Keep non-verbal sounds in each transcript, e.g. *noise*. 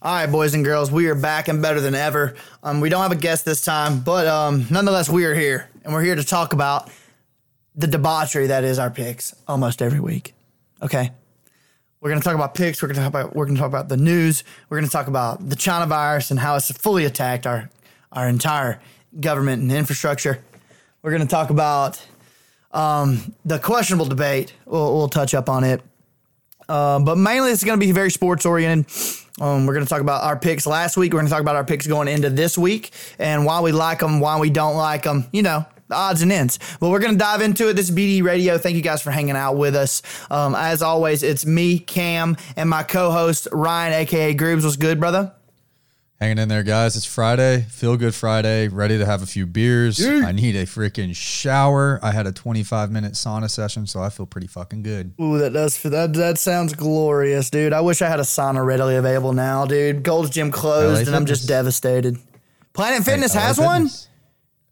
All right, boys and girls, we are back and better than ever. Um, we don't have a guest this time, but um, nonetheless, we are here, and we're here to talk about the debauchery that is our picks almost every week. Okay, we're going to talk about picks. We're going to talk about we're going to talk about the news. We're going to talk about the China virus and how it's fully attacked our our entire government and infrastructure. We're going to talk about um, the questionable debate. We'll, we'll touch up on it. Um, but mainly it's going to be very sports oriented. Um, we're going to talk about our picks last week. We're going to talk about our picks going into this week and why we like them, why we don't like them, you know, the odds and ends. But we're going to dive into it. This is BD Radio. Thank you guys for hanging out with us. Um, as always, it's me, Cam, and my co host, Ryan, aka Groobs. What's good, brother? Hanging in there, guys. It's Friday. Feel good Friday. Ready to have a few beers. I need a freaking shower. I had a 25 minute sauna session, so I feel pretty fucking good. Ooh, that does that. That sounds glorious, dude. I wish I had a sauna readily available now, dude. Gold's Gym closed, and I'm just devastated. Planet Fitness LA has one.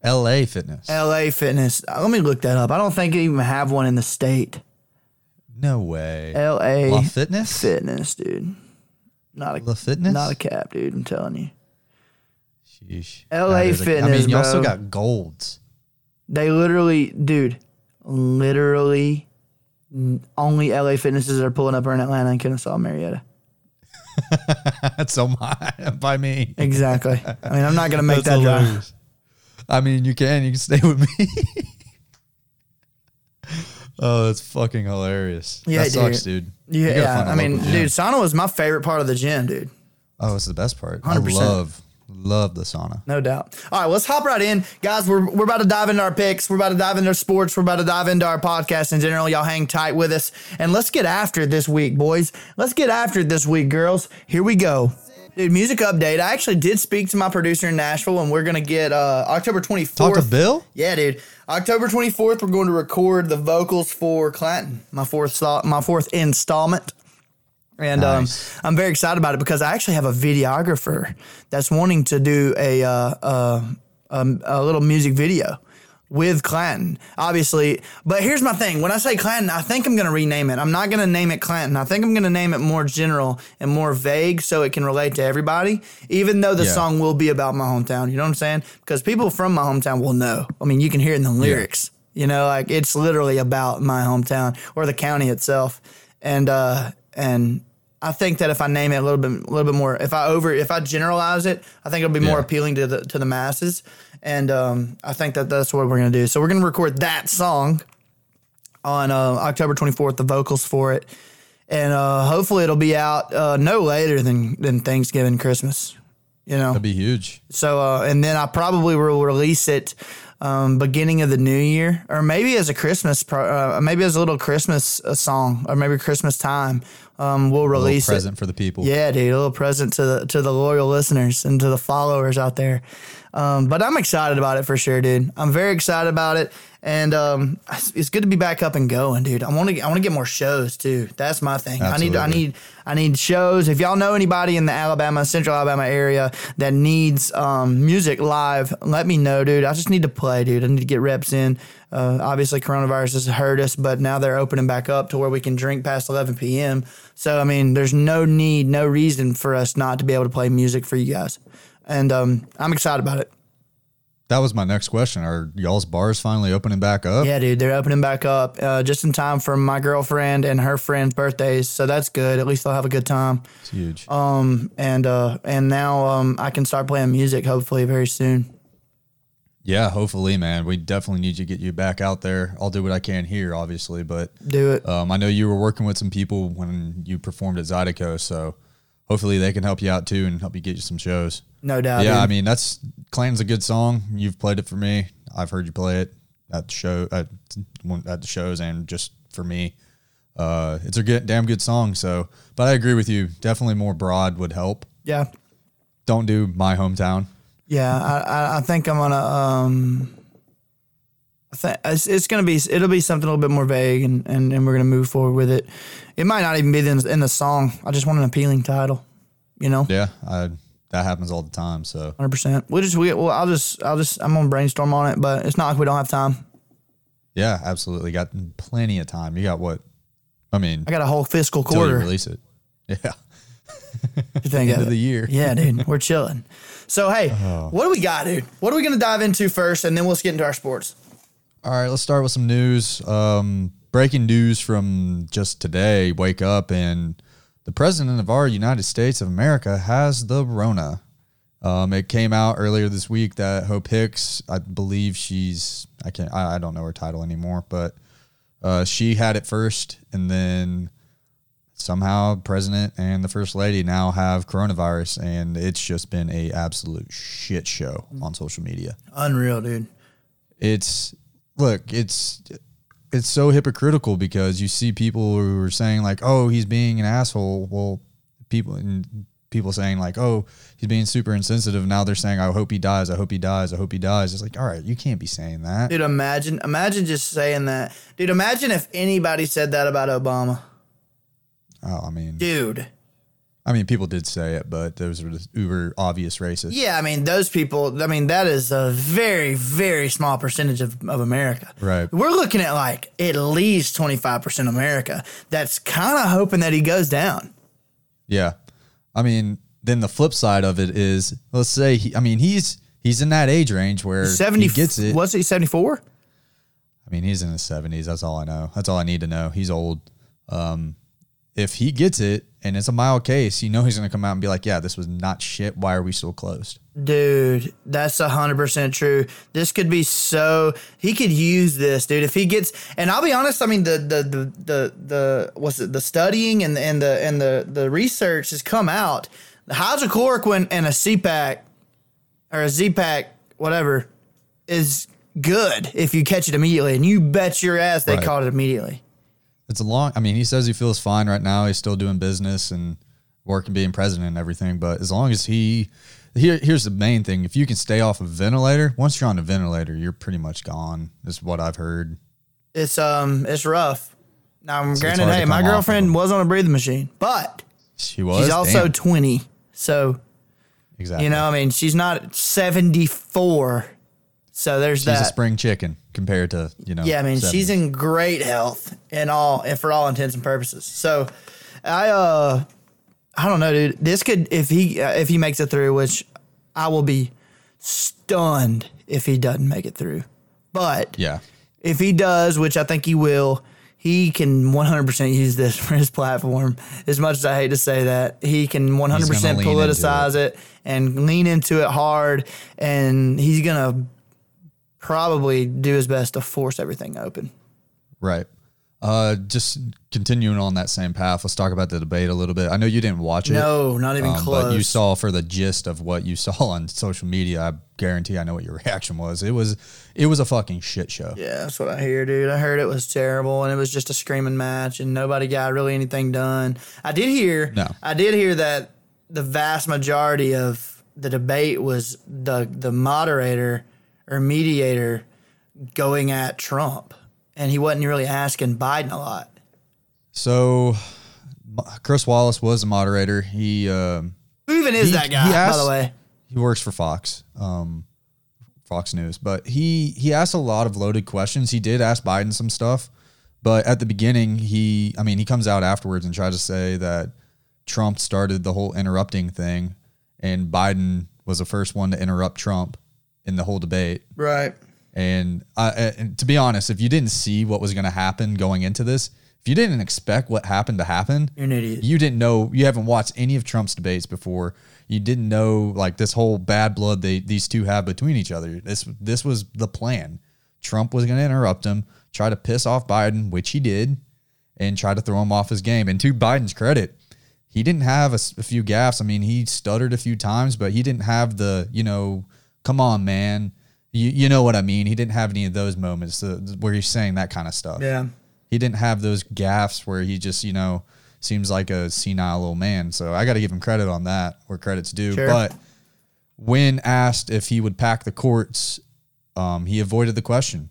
LA Fitness. LA Fitness. Uh, Let me look that up. I don't think they even have one in the state. no way. LA La Fitness? Fitness, dude. Not a La Fitness? not a cap, dude. I'm telling you. Sheesh. LA That is a- I Fitness, mean, still bro. got golds. They literally, dude, literally, n- only LA Fitnesses are pulling up are in Atlanta and Kennesaw, Marietta. *laughs* That's on my by me. Exactly. I mean, I'm not gonna *laughs* make That's that drive. hilarious. I mean, you can. You can stay with me. *laughs* oh, that's fucking hilarious. Yeah, that sucks, dude. You Yeah, gotta yeah. find a I mean, local gym. dude, sauna was my favorite part of the gym, dude. Oh, it's the best part. I 100%. love, love the sauna. No doubt. All right, let's hop right in. Guys, we're, we're about to dive into our picks. We're about to dive into our sports. We're about to dive into our podcast in general. Y'all hang tight with us. And let's get after it this week, boys. Let's get after it this week, girls. Here we go. Dude, music update. I actually did speak to my producer in Nashville, and we're going to get uh, October 24th. Talk to Bill. Yeah, dude. October 24th, we're going to record the vocals for Clanton, my fourth my fourth installment. And Nice. um, I'm very excited about it because I actually have a videographer that's wanting to do a uh, uh, um, a little music video with Clanton, obviously. But here's my thing: when I say Clanton, I think I'm going to rename it. I'm not going to name it Clanton. I think I'm going to name it more general and more vague so it can relate to everybody. Even though the Yeah. song will be about my hometown, you know what I'm saying? Because people from my hometown will know. I mean, you can hear it in the lyrics. You know, like it's literally about my hometown or the county itself. And uh and I think that if I name it a little bit a little bit more if I over if I generalize it, I think it'll be more appealing to the to the masses. And um I think that that's what we're going to do. So we're going to record that song on uh, October 24th, the vocals for it. And uh hopefully it'll be out uh no later than than Thanksgiving Christmas. You know. That'd be huge. So, uh, and then I probably will release it um, beginning of the new year, or maybe as a Christmas, pro- uh, maybe as a little Christmas uh, song, or maybe Christmas time. Um, we'll A little release it. for the people. Yeah, dude, a little present to the to the loyal listeners and to the followers out there. Um, but I'm excited about it for sure, dude. I'm very excited about it, and um, it's good to be back up and going, dude. I want to I want to get more shows too. That's my thing. I need I need I need shows. If y'all know anybody in the Alabama, Central Alabama area that needs um, music live, let me know, dude. I just need to play, dude. I need to get reps in. Uh, obviously, coronavirus has hurt us, but now they're opening back up to where we can drink past 11 p.m. So, I mean, there's no need, no reason for us not to be able to play music for you guys. And um, I'm excited about it. That was my next question. Are y'all's bars finally opening back up? Yeah, dude, they're opening back up uh, just in time for my girlfriend and her friend's birthdays. So that's good. At least they'll have a good time. It's huge. Um, and uh, and now um, I can start playing music hopefully very soon. yeah, hopefully, man. We definitely need to get you back out there. I'll do what I can here, obviously, but Do it. um, I know you were working with some people when you performed at Zydeco, so hopefully they can help you out too and help you get you some shows. No doubt. yeah, dude. I mean that's Clanton's a good song. You've played it for me. I've heard you play it at the show at at the shows and just for me. Uh, it's a good, damn good song. So, but I agree with you. Definitely more broad would help. yeah. Don't do my hometown. Yeah, I, I, I think I'm gonna. Um, I think it's, it's gonna be. It'll be something a little bit more vague, and, and, and we're gonna move forward with it. It might not even be in, in the song. I just want an appealing title. You know, Yeah, I, that happens all the time. So hundred percent. We just we well, I'll just I'll just I'm gonna brainstorm on it, but it's not like we don't have time. yeah, absolutely. Got plenty of time. You got what? I mean, I got a whole fiscal quarter. release it. *laughs* Yeah. think *laughs* End of of the year. Yeah, dude, *laughs* we're chilling. So hey, oh. what do we got, dude? What are we gonna dive into first, and then we'll get into our sports. All right, let's start with some news. Um, breaking news from just today. Wake up and the president of our United States of America has the Rona. Um, it came out earlier this week that Hope Hicks, I believe she's, I can't, I, I don't know her title anymore, but uh, she had it first, and then somehow president and the first lady now have coronavirus, and it's just been a absolute shit show on social media Unreal, dude. it's look it's it's so hypocritical because you see people who are saying like oh he's being an asshole well people and people saying like oh he's being super insensitive now they're saying i hope he dies i hope he dies i hope he dies it's like all right you can't be saying that Dude, imagine, imagine just saying that. Dude, imagine if anybody said that about Obama. oh i mean Dude. I mean people did say it but those were the uber obvious racists. Yeah, I mean, those people, I mean, that is a very, very small percentage of, of America. Right. We're looking at like at least 25% America that's kind of hoping that he goes down. yeah i mean then the flip side of it is let's say he, i mean he's he's in that age range where 70, he gets it what's he, 74? I mean, he's in his seventies. That's all I know. That's all I need to know. He's old. Um, if he gets it and it's a mild case, you know he's going to come out and be like, "Yeah, this was not shit. Why are we still closed?" Dude, that's hundred percent true. This could be so he could use this, dude. If he gets, and I'll be honest, I mean the the the the, the what's it? The studying and the, and the and the the research has come out. The hydrochloroquine and a CPAC or a Z-Pack, whatever, is good if you catch it immediately, and you bet your ass they Right. caught it immediately. It's a long. I mean, he says he feels fine right now. He's still doing business and working, being president and everything. But as long as he, here, here's the main thing: if you can stay off a ventilator, once you're on a ventilator, you're pretty much gone. Is what I've heard. It's um, it's rough. Now, it's granted, hey, my come off of girlfriend was on a breathing machine, but She was. she's also Damn. twenty, so. exactly. You know, I mean, she's not 74. So there's she's that. a spring chicken compared to you know. yeah, I mean, 70. she's in great health and all and for all intents and purposes. So I uh I don't know, dude. This could if he uh, if he makes it through, which I will be stunned if he doesn't make it through. But Yeah. if he does, which I think he will, he can 100% use this *laughs* for his platform. As much as I hate to say that, he can 100% lean into politicize it. and lean into it hard. And he's going to probably do his best to force everything open. Right. Uh, just continuing on that same path, let's talk about the debate a little bit. I know you didn't watch it. No, not even um, close. But you saw for the gist of what you *laughs* saw on social media. I guarantee I know what your *laughs* reaction was. It was it was a fucking shit show. Yeah, that's what I hear, dude. I heard it was terrible and it was just a screaming match and nobody got really anything done. I did hear No. I did hear that the vast majority of the debate was the the moderator or mediator going at Trump and he wasn't really asking Biden a lot. So Chris Wallace was the moderator. He um, Who even is He- that guy, he by the way? he works for Fox, um, Fox News, but he he asked a lot of loaded questions. He did ask Biden some stuff, but at the beginning, he I mean he comes out afterwards and tries to say that Trump started the whole interrupting thing, and Biden was the first one to interrupt Trump in the whole debate. Right. And, I, and to be honest, if you didn't see what was going to happen going into this, if you didn't expect what happened to happen, You're an idiot. you didn't know you haven't watched any of Trump's debates before. You didn't know like this whole bad blood they these two have between each other. This this was the plan. Trump was going to interrupt him, try to piss off Biden, which he did, and try to throw him off his game. And to Biden's credit, he didn't have a few gaffes. I mean, he stuttered a few times, but he didn't have the you know, come on, man. You, you know what I mean? He didn't have any of those moments where he's saying that kind of stuff Yeah. he didn't have those gaffes where he just you know seems like a senile old man. So I got to give him credit on that, where credit's due. Sure. But when asked if he would pack the courts, um, he avoided the question.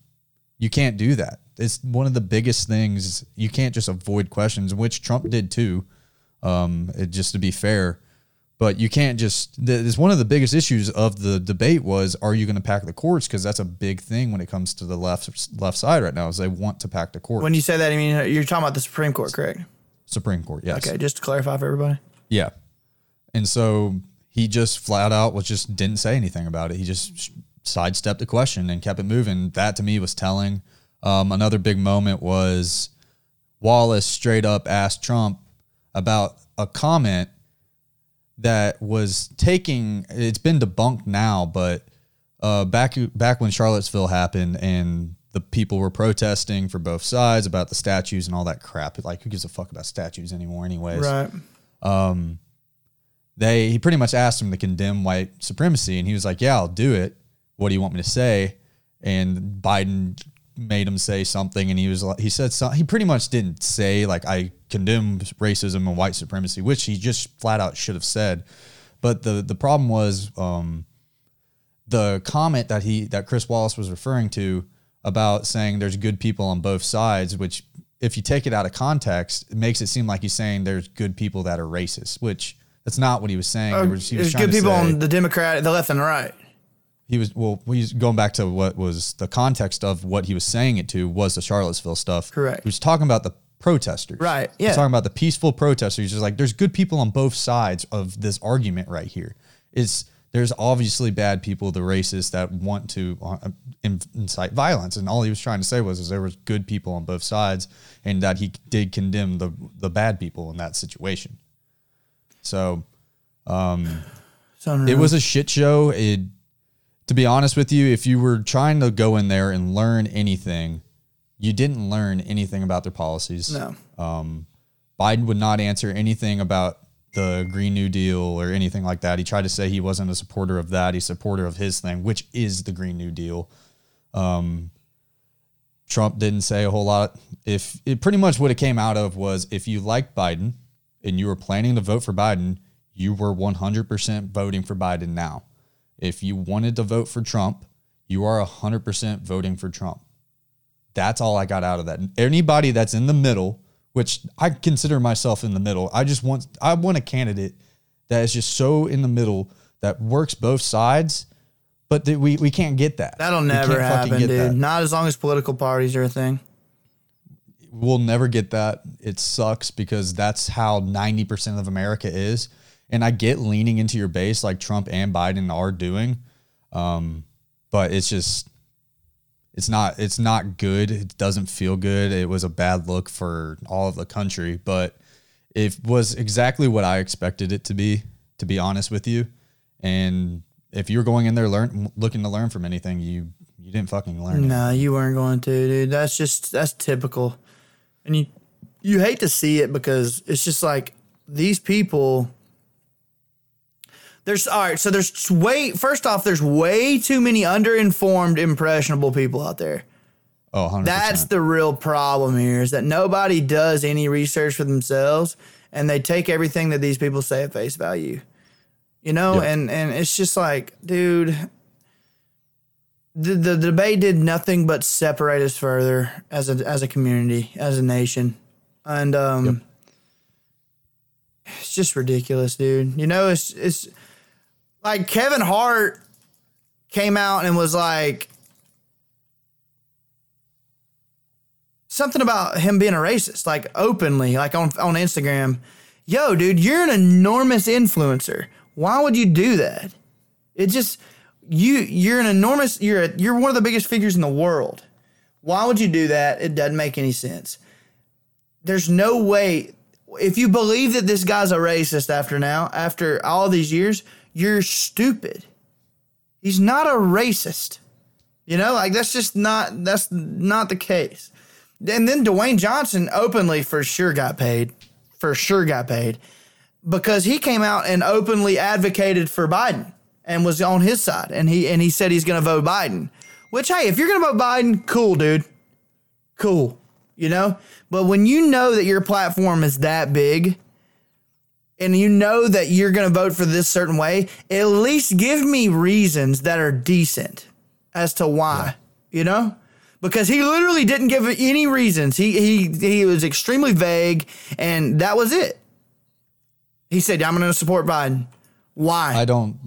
You can't do that. It's one of the biggest things. You can't just avoid questions, which Trump did too. Um, it, just to be fair, but you can't just. It's one of the biggest issues of the debate was: Are you going to pack the courts? Because that's a big thing when it comes to the left left side right now. Is they want to pack the courts. When you say that, I mean you're talking about the Supreme Court, correct? Supreme Court, yes. Okay, just to clarify for everybody. Yeah. And so he just flat out was just didn't say anything about it. He just sidestepped the question and kept it moving. That to me was telling. Um, another big moment was Wallace straight up asked Trump about a comment that was taking. It's been debunked now, but uh, back back when Charlottesville happened and the people were protesting for both sides about the statues and all that crap. Like, who gives a fuck about statues anymore, anyways? Right. they he pretty much asked him to condemn white supremacy and he was like yeah i'll do it what do you want me to say and biden made him say something and he was like he said something he pretty much didn't say like i condemn racism and white supremacy which he just flat out should have said but the the problem was um the comment that he that chris wallace was referring to about saying there's good people on both sides which if you take it out of context it makes it seem like he's saying there's good people that are racist which that's not what he was saying. There was- he was There's good people say- on the Democrat, the left and the right. He was well he's going back to what was the context of what he was saying it to was the charlottesville stuff. Correct. he was talking about the protesters. Right, Yeah. He's talking about the peaceful protesters. He's just like there's good people on both sides of this argument right here. It's there's obviously bad people the racists that want to uh, incite violence. And all he was trying to say was is there was good people on both sides and that he did condemn the the bad people in that situation. So *sighs* So it was a shit show. It, to be honest with you, if you were trying to go in there and learn anything, you didn't learn anything about their policies. no. Biden would not answer anything about the Green New Deal or anything like that. He tried to say he wasn't a supporter of that. He's a supporter of his thing, which is the Green New Deal. Um, Trump didn't say a whole lot. If it pretty much what it came out of was if you like Biden and you were planning to vote for Biden, you were 100% voting for Biden now. If you wanted to vote for Trump, you are 100% voting for Trump. That's all I got out of that. Anybody that's in the middle, which I consider myself in the middle, I just want I want a candidate that is just so in the middle that works both sides, but that we we can't get that. That'll never happen, dude. that. Not as long as political parties are a thing. We'll never get that. It sucks because that's how 90% of America is. And I get leaning into your base like Trump and Biden are doing. Um, but it's just it's not it's not good. It doesn't feel good. It was a bad look for all of the country, but it was exactly what I expected it to be, to be honest with you. And if you're going in there learn looking to learn from anything, you you didn't fucking learn. it. No, you weren't going to, dude. That's just that's typical. And you you hate to see it because it's just like these people there's all right, so there's way first off, there's way too many underinformed, impressionable people out there. Oh, 100%. That's the real problem here is that nobody does any research for themselves and they take everything that these people say at face value. You know, Yeah. and and it's just like, dude, the, the debate did nothing but separate us further as a as a community, as a nation. And um it's just ridiculous, dude. You know, it's it's like Kevin Hart came out and was like something about him being a racist, like openly, like on on Instagram. Yo, dude, you're an enormous influencer. Why would you do that? It just you you're an enormous you're a, you're one of the biggest figures in the world. Why would you do that? It doesn't make any sense. There's no way if you believe that this guy's a racist after now, after all these years, you're stupid. He's not a racist. You know, like that's just not that's not the case. And then Dwayne Johnson openly for sure got paid. For sure got paid. Because he came out and openly advocated for Biden and was on his side. And he and he said he's gonna vote Biden. Which hey, if you're gonna vote Biden, cool, dude. Cool. You know? But when you know that your platform is that big and you know that you're going to vote for this certain way, at least give me reasons that are decent as to why, you know? Because he literally didn't give any reasons. He he he was extremely vague and that was it. He said, "I'm going to support Biden." Why? I don't,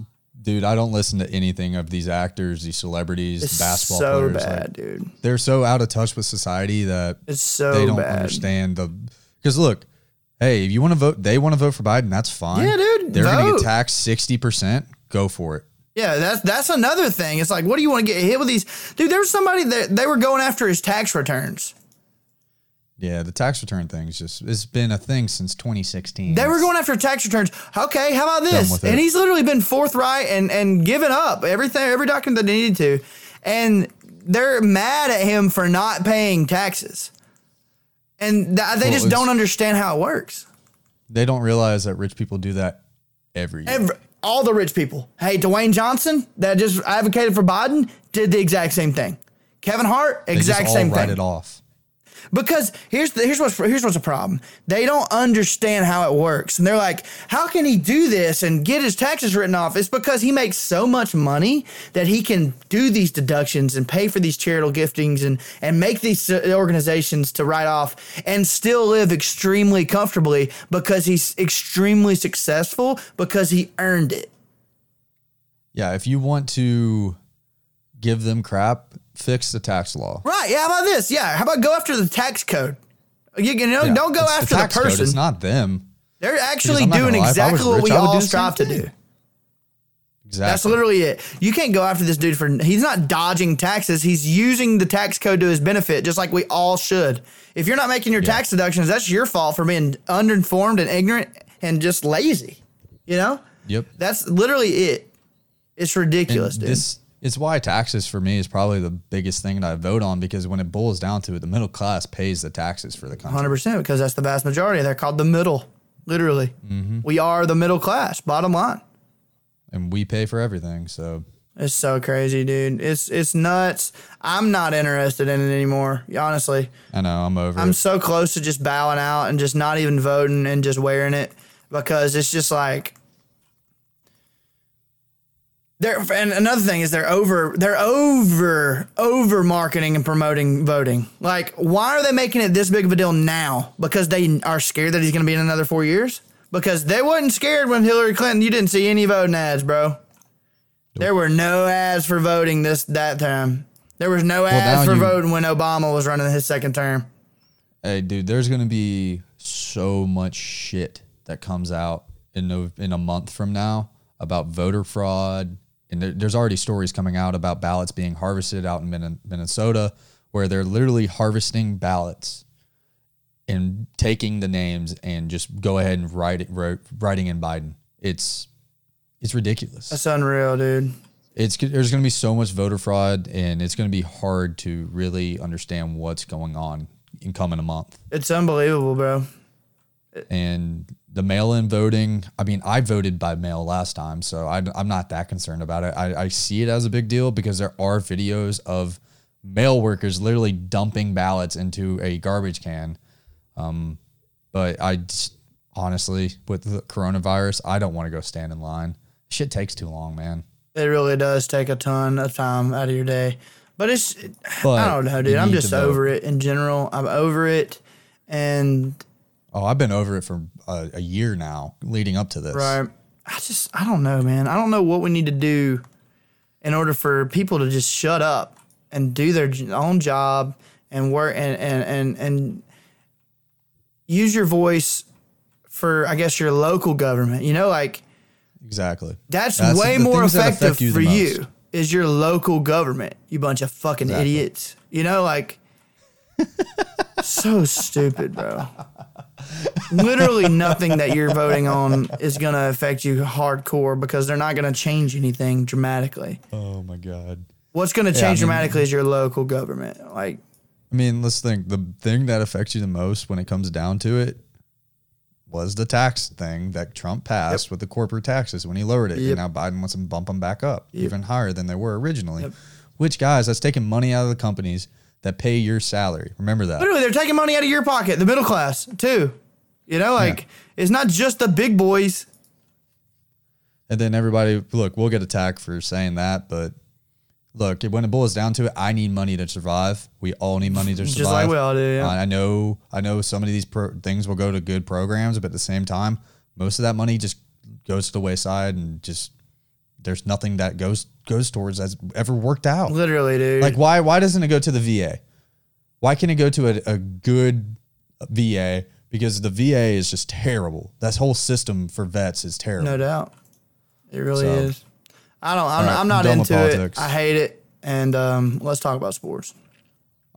dude. I don't listen to anything of these actors, these celebrities, it's basketball so players. bad, Like, dude. they're so out of touch with society that It's so they don't bad. understand the. Because look, Hey, if you want to vote, they want to vote for Biden. That's fine. Yeah, dude, They're going to get taxed sixty percent. Go for it. Yeah, that's that's another thing. It's like, what do you want to get hit with these? Dude, there was somebody that they were going after his tax returns. Yeah, the tax return thing's just it's been a thing since 2016. They were going after tax returns. Okay, how about this? And he's literally been forthright and and given up everything, every document that they needed to, and they're mad at him for not paying taxes, and th- they Well, just don't understand how it works. They don't realize that rich people do that every year. Every, all the rich people. Hey, Dwayne Johnson that just advocated for Biden did the exact same thing. Kevin Hart, exact they just all same write thing. it off. Because here's the, here's what's here's what's a problem. They don't understand how it works, and they're like, "How can he do this and get his taxes written off?" It's because he makes so much money that he can do these deductions and pay for these charitable giftings and and make these uh, organizations to write off and still live extremely comfortably because he's extremely successful because he earned it. Yeah, if you want to give them crap, fix the tax law. Right? Yeah. How about this? Yeah. How about go after the tax code? You, you know, Yeah, don't go after the, tax code, person. It's not them. They're actually doing gonna lie, if I was exactly what we rich, all strive to do. Exactly. That's literally it. You can't go after this dude for he's not dodging taxes. He's using the tax code to his benefit, just like we all should. If you're not making your tax deductions, that's your fault for being uninformed and ignorant and just lazy. You know? Yep. That's literally it. It's ridiculous, And dude. this it's why taxes for me is probably the biggest thing that I vote on because when it boils down to it, the middle class pays the taxes for the country. Hundred percent, because that's the vast majority. They're called the middle. Literally, Mm-hmm. we are the middle class. Bottom line. And we pay for everything. So It's so crazy, dude. It's it's nuts. I'm not interested in it anymore. Honestly, I know I'm over I'm it. so close to just bowing out and just not even voting and just wearing it because it's just like they're and another thing is they're over they're over over marketing and promoting voting. Like why are they making it this big of a deal now? Because they are scared that he's going to be in another 4 years? Because they wasn't scared when Hillary Clinton you didn't see any voting ads, bro. There were no ads for voting this that time. There was no ads now for you- voting when Obama was running his second term. Hey, dude, there's gonna be so much shit that comes out in no, in a month from now about voter fraud, and there, there's already stories coming out about ballots being harvested out in Min- Minnesota, where they're literally harvesting ballots and taking the names and just go ahead and write it, write, writing in Biden. It's it's ridiculous. That's unreal, dude. It's there's going to be so much voter fraud, and it's going to be hard to really understand what's going on in coming a month It's unbelievable, bro. and the mail-in voting i mean i voted by mail last time so I, am not that concerned about it I, I see it as a big deal because there are videos of mail workers literally dumping ballots into a garbage can um, but i just, honestly with the coronavirus i don't want to go stand in line shit takes too long man It really does take a ton of time out of your day. But it's But I don't know, dude. I'm just over it in general. I'm over it and oh i've been over it for a, a year now leading up to this right. I just I don't know, man. I don't know what we need to do in order for people to just shut up and do their own job and work and and and, and use your voice for I guess your local government. You know, like exactly That's, That's way more effective you for you is your local government. You bunch of fucking Exactly. idiots. You know, like *laughs* so stupid, bro. Literally nothing that you're voting on is gonna affect you hardcore because they're not gonna change anything dramatically. oh my god What's gonna I change mean- dramatically is your local government. Like I mean, let's think. The thing that affects you the most when it comes down to it was the tax thing that Trump passed with the corporate taxes when he lowered it. Yep. And now Biden wants to bump them back up even higher than they were originally. Yep. Which, guys, that's taking money out of the companies that pay your salary. Remember that. literally they're taking money out of your pocket, the middle class, too. You know, like it's not just the big boys. And then everybody, look, we'll get attacked for saying that, but look, when it boils down to it, I need money to survive. We all need money to survive. *laughs* Just like we all do, yeah. I I know, I know, some of these pro- things will go to good programs, but at the same time, most of that money just goes to the wayside, and just there's nothing that goes goes towards that's ever worked out. Literally, dude. Like, why why doesn't it go to the VA? Why can't it go to a, a good VA because the VA is just terrible. That whole system for vets is terrible. No doubt. It really So- is. I don't. I'm, right, I'm not into it. I hate it. And um, let's talk about sports.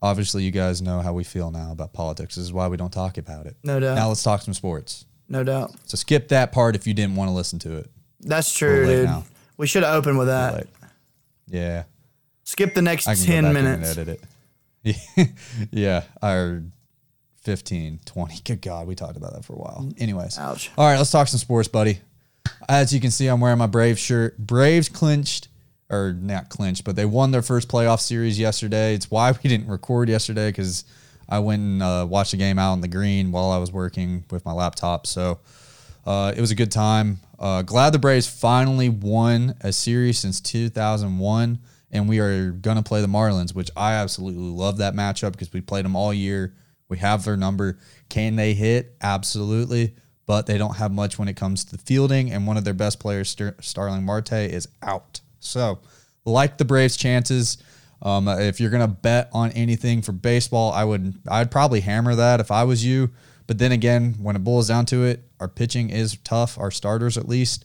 Obviously, you guys know how we feel now about politics. This is why we don't talk about it. No doubt. Now let's talk some sports. No doubt. So skip that part if you didn't want to listen to it. That's true, dude. now. We should have opened with that. Like, yeah, Skip the next I can ten go back minutes. and edit it. *laughs* yeah, or 15, 20. Good God, we talked about that for a while. Anyways, Ouch. All right, let's talk some sports, buddy. As you can see, I'm wearing my Braves shirt. Braves clinched, or not clinched, but they won their first playoff series yesterday. It's why we didn't record yesterday because I went and uh, watched the game out in the green while I was working with my laptop. So uh, it was a good time. Uh, glad the Braves finally won a series since 2001, and we are going to play the Marlins, which I absolutely love that matchup because we played them all year. We have their number. Can they hit? Absolutely. But they don't have much when it comes to fielding, and one of their best players, Ster- Starling Marte, is out. So, like the Braves' chances. Um, if you're gonna bet on anything for baseball, I would I'd probably hammer that if I was you. But then again, when it boils down to it, our pitching is tough, our starters at least,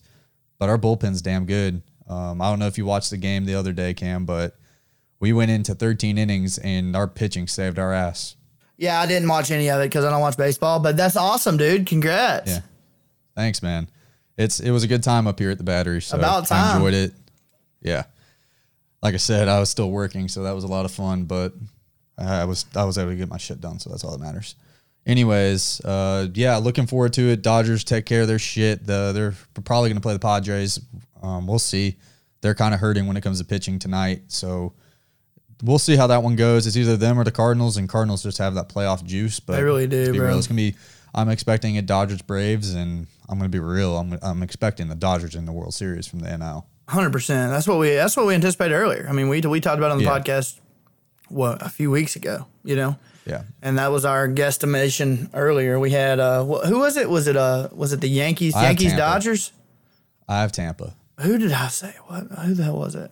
but our bullpen's damn good. Um, I don't know if you watched the game the other day, Cam, but we went into 13 innings and our pitching saved our ass. Yeah, I didn't watch any of it because I don't watch baseball. But that's awesome, dude. Congrats. Yeah. Thanks, man. It's it was a good time up here at the battery. So About I time. enjoyed it. Yeah. Like I said, I was still working, so that was a lot of fun, but I was I was able to get my shit done, so that's all that matters. Anyways, uh, yeah, looking forward to it. Dodgers take care of their shit. The, they're probably going to play the Padres. Um, we'll see. They're kind of hurting when it comes to pitching tonight, so we'll see how that one goes. It's either them or the Cardinals, and Cardinals just have that playoff juice. But They really do, bro. real, it's gonna be. I'm expecting a Dodgers Braves, and I'm gonna be real. I'm I'm expecting the Dodgers in the World Series from the NL. Hundred percent. That's what we. That's what we anticipated earlier. I mean, we we talked about it on the Yeah. podcast what a few weeks ago. You know, Yeah, and that was our guesstimation earlier. We had uh, wh- who was it? Was it uh, was it the Yankees? I Yankees Dodgers. I have Tampa. Who did I say? What? Who the hell was it?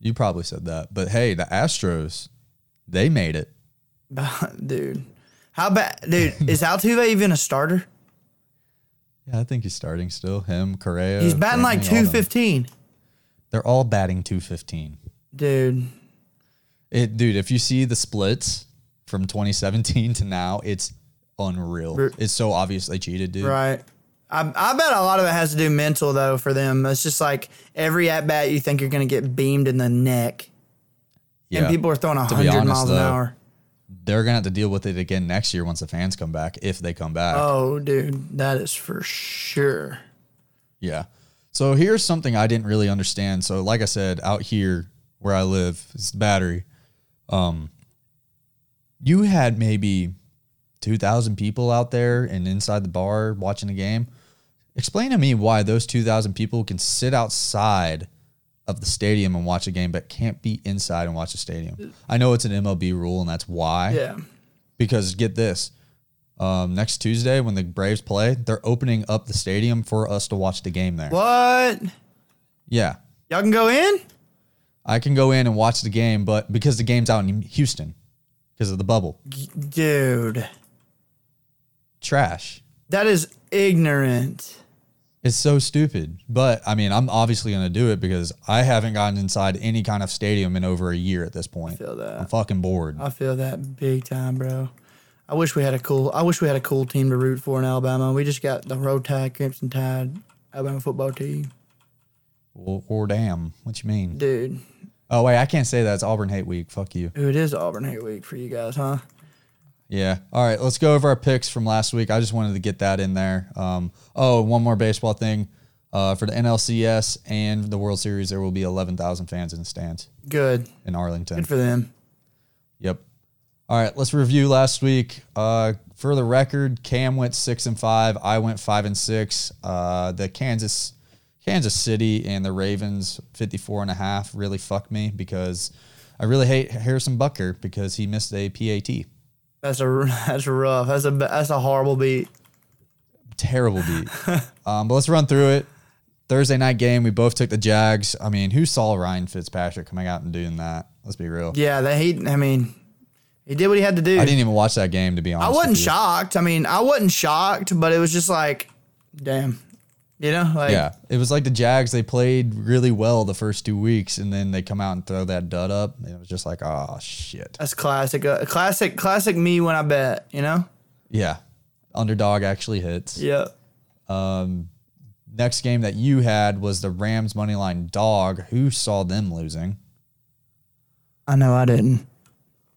You probably said that, but hey, the Astros, they made it. *laughs* dude, how bad? Dude, is *laughs* Altuve even a starter? Yeah, I think he's starting still. Him, Correa. He's batting like two fifteen. They're all batting 215. Dude, It, dude, if you see the splits from 2017 to now, it's unreal. It's so obvious they cheated, dude. right. I, I bet a lot of it has to do mental though for them. It's just like every at bat you think you're gonna get beamed in the neck, Yeah. and people are throwing To hundred miles an hour. They're gonna have to deal with it again next year once the fans come back, if they come back. Oh, dude, that is for sure. Yeah. So here's something I didn't really understand. So like I said, out here where I live, it's the battery. Um you had maybe 2000 people out there and inside the bar watching the game. Explain to me why those 2000 people can sit outside of the stadium and watch a game but can't be inside and watch the stadium. I know it's an MLB rule and that's why. Yeah. Because get this, um, next Tuesday when the Braves play, they're opening up the stadium for us to watch the game there. What? Yeah, Y'all can go in? I can go in and watch the game, but because the game's out in Houston, because of the bubble, Dude, trash. that is ignorant. It's so stupid. But I mean, I'm obviously gonna do it because I haven't gotten inside any kind of stadium in over a year at this point. I Feel that. I'm fucking bored. I feel that big time, bro. I wish we had a cool. I wish we had a cool team to root for in Alabama. We just got the Roll Tide, Crimson Tide, Alabama football team, Or, or damn, what you mean? dude. Oh wait, I can't say that. It's Auburn Hate Week. Fuck you. It is Auburn Hate Week for you guys, huh? Yeah. All right. Let's go over our picks from last week. I just wanted to get that in there. Um, oh, one more baseball thing. Uh, for the NLCS and the World Series, there will be 11,000 fans in the stands Good, in Arlington. good for them. Yep. All right. Let's review last week. Uh, for the record, Cam went six and five. I went five and six. Uh, the Kansas, Kansas City and the Ravens 54 and a half really fucked me because I really hate Harrison Butker because he missed a PAT. That's a *laughs* that's rough. That's a that's a horrible beat. terrible beat. *laughs* um, but let's run through it. Thursday night game, we both took the Jags. I mean, who saw Ryan Fitzpatrick coming out and doing that? Let's be real. Yeah, that he. I mean, He did what he had to do. I didn't even watch that game to be honest. I wasn't shocked. I mean, I wasn't shocked, but it was just like, damn, you know, like Yeah, it was like the Jags. They played really well the first two weeks, and then they come out and throw that dud up. And it was just like, oh shit. that's classic. Uh, classic, classic me when I bet. You know. Yeah, underdog actually hits. Yep. Next game that you had was the Rams money line dog. Who saw them losing? I know I didn't.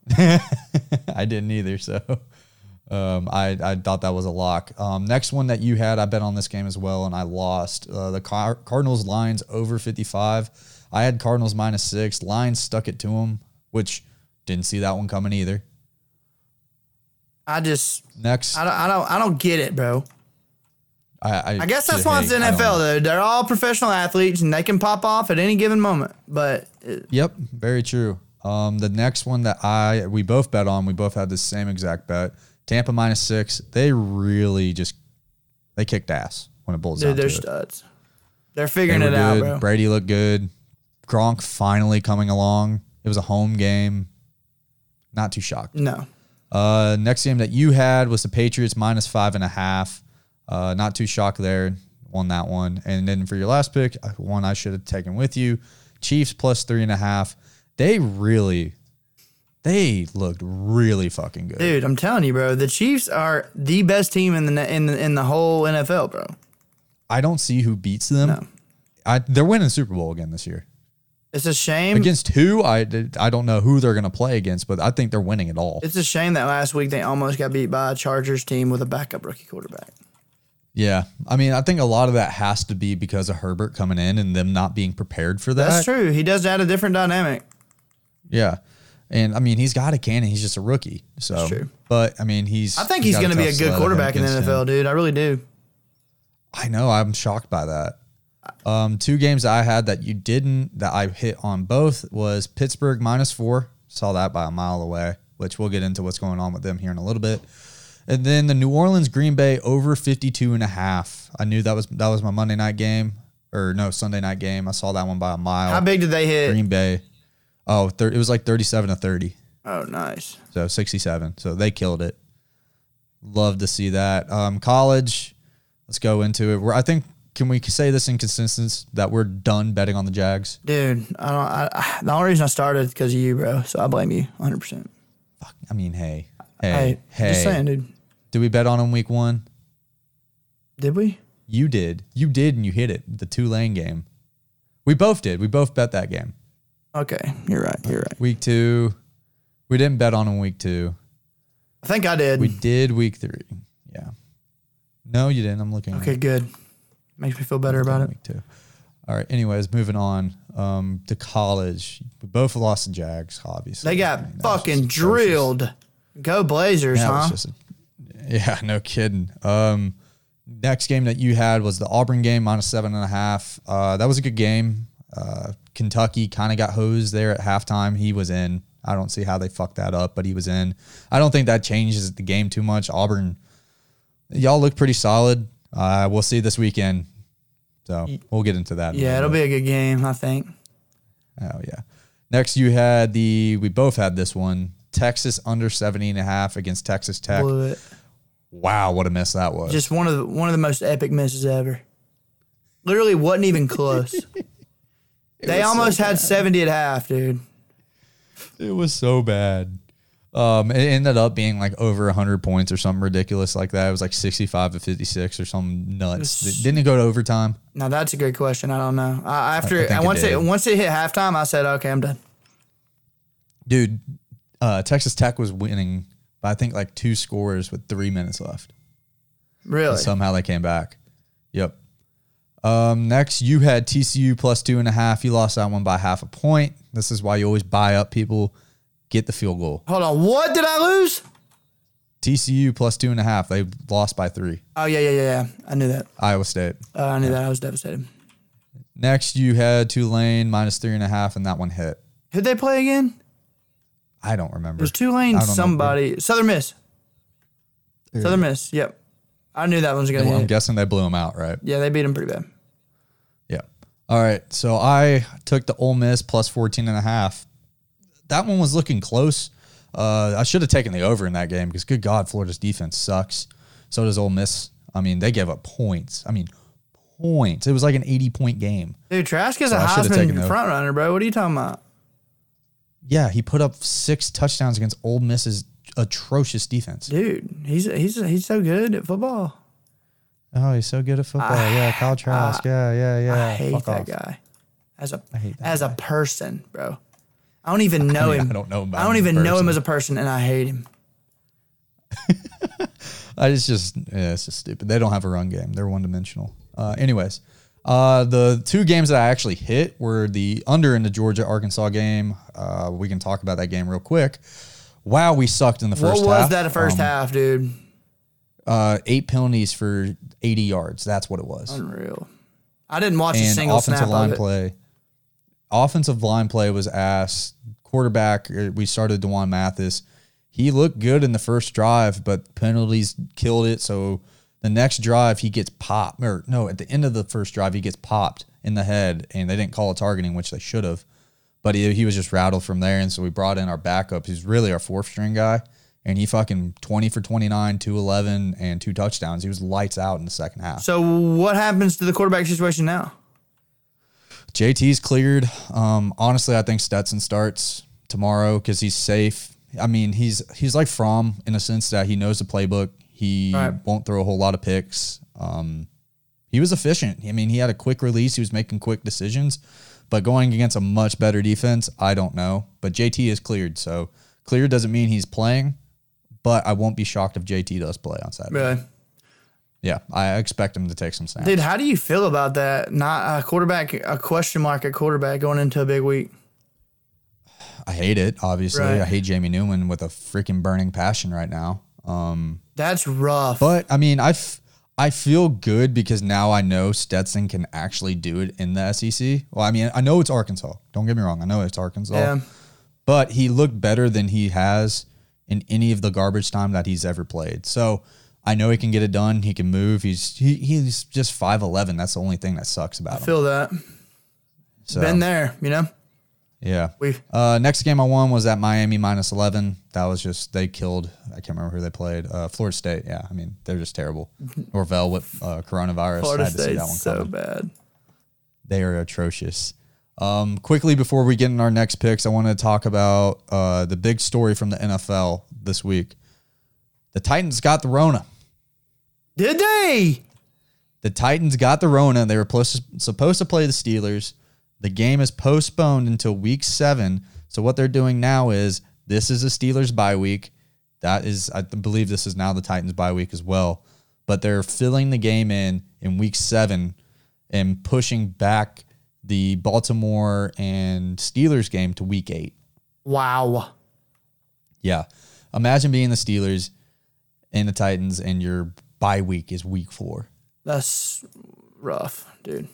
*laughs* I didn't either. So um, I, I thought that was a lock. Um, next one that you had, I bet on this game as well, and I lost. Uh, the Car- Cardinals Lions over 55. I had Cardinals minus six. Lions stuck it to them, which didn't see that one coming either. I just, Next, I don't, I don't, I don't get it, bro. I, I, I guess that's why it's the I don't NFL, though. They're all professional athletes and they can pop off at any given moment. But uh, Yep, very true. Um, the next one that I we both bet on, we both had the same exact bet. Tampa minus six. They really just they kicked ass when it boils dude, down they're to it. studs. They're figuring were it out, bro. Brady looked good. Gronk finally coming along. It was a home game. Not too shocked. No. Uh, next game that you had was the Patriots minus five and a half. Uh, not too shocked there. Won that one. And then for your last pick, uh, one I should have taken with you, Chiefs plus three and a half. They really, they looked really fucking good. Dude, I'm telling you, bro. The Chiefs are the best team in the in the, in the whole NFL, bro. I don't see who beats them. No. I, they're winning the Super Bowl again this year. It's a shame. Against who? I, I don't know who they're going to play against, but I think they're winning it all. It's a shame that last week they almost got beat by a Chargers team with a backup rookie quarterback. Yeah. I mean, I think a lot of that has to be because of Herbert coming in and them not being prepared for that. That's true. He does add a different dynamic. Yeah. And I mean, he's got a cannon. He's just a rookie. So, That's true. but I mean, he's. I think he's got going to be a good quarterback in the NFL, him. dude. I really do. I know. I'm shocked by that. Um, two games I had that you didn't, that I hit on both was Pittsburgh minus four. Saw that by a mile away, which we'll get into what's going on with them here in a little bit. And then the New Orleans Green Bay over 52 and a half. I knew that was that was my Monday night game or no Sunday night game. I saw that one by a mile. How big did they hit? Green Bay. Oh, thir- it was like 37 to 30. Oh, nice. So 67. So they killed it. Love to see that. Um, college, let's go into it. We're, I think, can we say this in consistency that we're done betting on the Jags? Dude, I don't. I, I, the only reason I started is because of you, bro. So I blame you 100%. Fuck. I mean, hey, Hey, hey, hey. just saying, dude. Did we bet on them week one? Did we? You did. You did, and you hit it. The Tulane game. We both did. We both bet that game. Okay, you're right. You're right. Week two, we didn't bet on them week two. I think I did. We did week three. Yeah. No, you didn't. I'm looking. okay, good. Makes me feel better about it. Week two. All right. Anyways, moving on um, to college. We both lost the Jags, obviously. They got I mean, that was fucking just atrocious. drilled. Go Blazers, That huh? just a, yeah, no kidding. Um, next game that you had was the Auburn game, minus seven and a half. Uh, that was a good game. Uh, Kentucky kind of got hosed there at halftime. He was in. I don't see how they fucked that up, but he was in. I don't think that changes the game too much. Auburn, y'all look pretty solid. Uh, we'll see this weekend. So we'll get into that. in yeah, it'll minute. be a good game, I think. Oh yeah. Next you had the we both had this one. Texas under 70 and a half against Texas Tech. It. Wow, what a miss that was. Just one of the one of the most epic misses ever. Literally wasn't even close. *laughs* they was so almost had 70 at half, dude. it was so bad. Um, it ended up being like over 100 points or something ridiculous like that. It was like 65 to 56 or something nuts. It's- Didn't it go to overtime? Now that's a good question. I don't know. I, after I it once it, did. once it hit halftime, I said, "Okay, I'm done." Dude, uh, Texas Tech was winning by I think like two scores with three minutes left. Really? And somehow they came back. Yep. Um, next, you had TCU plus two and a half. You lost that one by half a point. This is why you always buy up people. Get the field goal. Hold on. What did I lose? TCU plus two and a half. They lost by three. Oh yeah, yeah, yeah. yeah. I knew that. Iowa State. Uh, I knew that. I was devastated. Next, you had Tulane minus three and a half, and that one hit. Who'd they play again? I don't remember. It was Tulane. Somebody. Southern Miss. Southern Miss. Yep. I knew that one was gonna Well, I'm guessing they blew them out, right? Yeah, they beat them pretty bad. All right. So I took the Ole Miss plus 14 and a half. That one was looking close. Uh, I should have taken the over in that game because, good God, Florida's defense sucks. So does Ole Miss. I mean, they gave up points. I mean, points. It was like an 80 point game. Dude, Trask is a I should've taken Heisman the- front runner, bro. What are you talking about? Yeah, he put up six touchdowns against Ole Miss's atrocious defense. Dude, he's he's he's so good at football. Oh, he's so good at football. yeah, Kyle Trask. yeah, yeah, yeah. I hate Fuck that off. guy. As a as a person, bro. I don't even know mean, him. I don't know I don't even know him as a person, and I hate him. *laughs* I it's just yeah, it's just stupid. They don't have a run game. They're one dimensional. Uh, anyways, uh, the two games that I actually hit were the under in the Georgia Arkansas game. Uh, we can talk about that game real quick. Wow, we sucked in the first. What was half. that first Um, half, dude? Uh, eight penalties for 80 yards. That's what it was. Unreal. I didn't watch a and single offensive snap line of play. Offensive line play was ass. Quarterback, uh, we started D'Wan Mathis. He looked good in the first drive, but penalties killed it. So the next drive, he gets popped. Or no, at the end of the first drive, he gets popped in the head, and they didn't call a targeting, which they should have. But he, he was just rattled from there, and so we brought in our backup. He's really our fourth string guy, and he fucking twenty for 29, 211, and two touchdowns. He was lights out in the second half. So what happens to the quarterback situation now? JT's cleared. Um, honestly, I think Stetson starts tomorrow because he's safe. I mean, he's he's like Fromm in a sense that he knows the playbook. He Right. won't throw a whole lot of picks. Um, he was efficient. I mean, he had a quick release. He was making quick decisions. But going against a much better defense, I don't know. But JT is cleared, so cleared doesn't mean he's playing. But I won't be shocked if JT does play on Saturday. Really? Yeah, I expect him to take some snaps. Dude, how do you feel about that? Not a quarterback, a question mark at quarterback going into a big week. I hate it. Obviously, Right. I hate Jamie Newman with a freaking burning passion right now. Um, That's rough. but I mean, I f- I feel good because now I know Stetson can actually do it in the SEC. Well, I mean, I know it's Arkansas. Don't get me wrong. I know it's Arkansas. yeah. But he looked better than he has in any of the garbage time that he's ever played. So I know he can get it done. He can move. He's he, he's just five eleven. That's the only thing that sucks about him. I feel that. So, Been there, you know? Yeah. We've- Uh, next game I won was at Miami minus 11. That was just, they killed, I can't remember who they played. Uh, Florida State. Yeah. I mean, they're just terrible. Norvell with uh, coronavirus. Florida I had to see that one State's so bad. They are atrocious. Um, quickly before we get in our next picks, I want to talk about uh, the big story from the NFL this week. The Titans got the Rona. Did they? The Titans got the Rona. They were supposed to, supposed to play the Steelers. The game is postponed until week seven. So what they're doing now is this is a Steelers bye week. That is, I believe, this is now the Titans bye week as well. But they're filling the game in in week seven and pushing back the Baltimore and Steelers game to week eight. Wow. Yeah, imagine being the Steelers and the Titans, and your bye week is week four. That's rough, dude.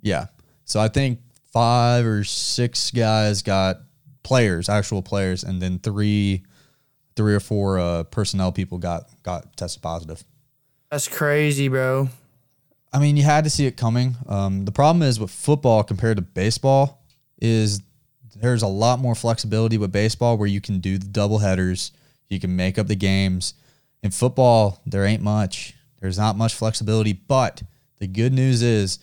Yeah. So I think five or six guys got players, actual players, and then three, three or four uh, personnel people got got tested positive. That's crazy, bro. I mean, you had to see it coming. Um, the problem is with football compared to baseball is there's a lot more flexibility with baseball where you can do the double headers, you can make up the games. In football, there ain't much. There's not much flexibility, but the good news is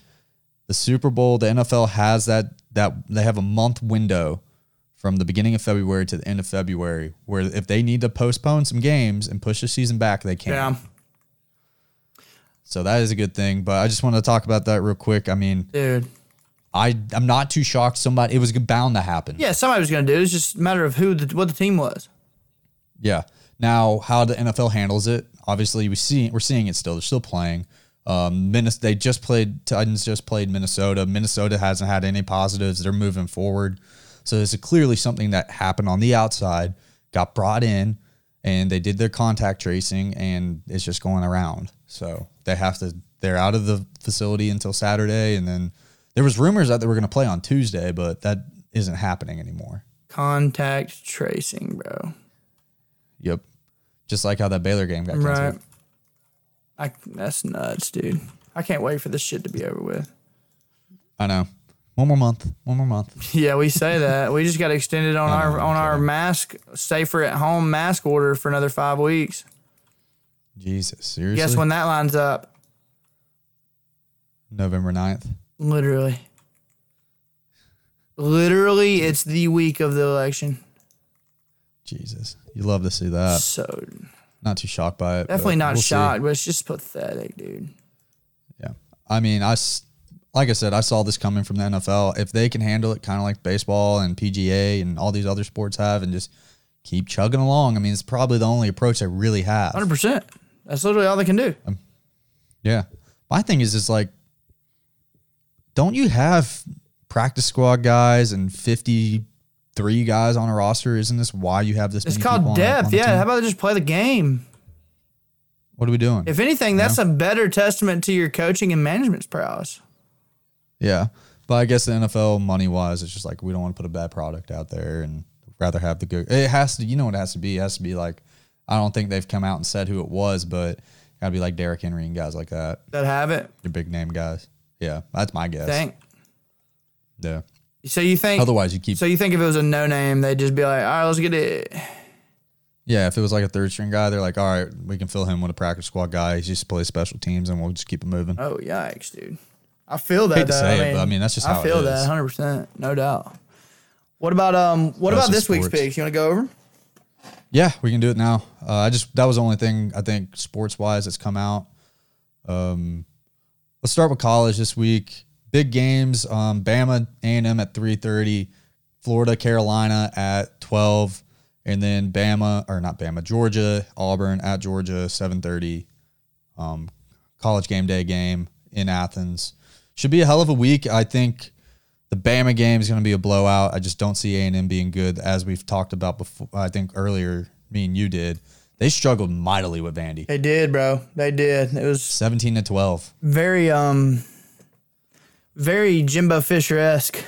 the Super Bowl, the NFL has that that they have a month window from the beginning of February to the end of February where if they need to postpone some games and push the season back, they can. Yeah. So that is a good thing. But I just want to talk about that real quick. I mean, Dude. I I'm not too shocked. Somebody it was bound to happen. Yeah, somebody was gonna do it. It's just a matter of who the what the team was. Yeah. Now how the NFL handles it, obviously we see we're seeing it still. They're still playing. Um, they just played. Titans just played Minnesota. Minnesota hasn't had any positives. They're moving forward. So this is clearly something that happened on the outside, got brought in, and they did their contact tracing, and it's just going around. So they have to. They're out of the facility until Saturday, and then there was rumors that they were going to play on Tuesday, but that isn't happening anymore. Contact tracing, bro. Yep. Just like how that Baylor game got canceled. Right. I that's nuts, dude. I can't wait for this shit to be over with. I know. One more month. One more month. *laughs* Yeah, we say that. We just got extended on our on our mask safer at home mask order for another five weeks. Jesus, seriously. Guess when that lines up? November 9th. Literally. Literally, it's the week of the election. Jesus, you love to see that. So Not too shocked by it. definitely not we'll see. shocked, but it's just pathetic, dude. Yeah. I mean, I like I said, I saw this coming from the NFL. If they can handle it, kind of like baseball and PGA and all these other sports have, and just keep chugging along. I mean, it's probably the only approach they really have. Hundred percent. That's literally all they can do. Um, yeah. My thing is, is like, don't you have practice squad guys and fifty three guys on a roster? Isn't this why you have this? It's called on on depth. Yeah. team? How about they just play the game? What are we doing? If anything, that's a better testament to your coaching and management's prowess. Yeah. But I guess the NFL money wise, it's just like we don't want to put a bad product out there and rather have the good. It has to, you know what it has to be? It has to be like, I don't think they've come out and said who it was, but got to be like Derrick Henry and guys like that. That have it. Your big name guys. Yeah. That's my guess. Think. Yeah. So you think? Otherwise, you keep. So you think if it was a no name, they'd just be like, all right, let's get it. yeah. If it was like a third string guy, they're like, all right, we can fill him with a practice squad guy. He's just plays special teams and we'll just keep it moving. Oh yikes, dude! I feel that. Hate to though. say I it, mean, but I mean, that's just how I feel that 100, percent no doubt. What about um? What That's about this week's sports. picks? You want to go over? Yeah, we can do it now. Uh, I just that was the only thing I think sports wise that's come out. Um, let's start with college this week. Big games. Um, Bama A and M at three thirty, Florida Carolina at twelve, and then Bama or not Bama Georgia Auburn at Georgia seven thirty. Um, college game day game in Athens should be a hell of a week. I think the Bama game is going to be a blowout. I just don't see A and M being good, as we've talked about before. I think earlier, me and you did. They struggled mightily with Vandy, They did, bro. They did. It was seventeen to twelve. very um, very Jimbo Fisher esque.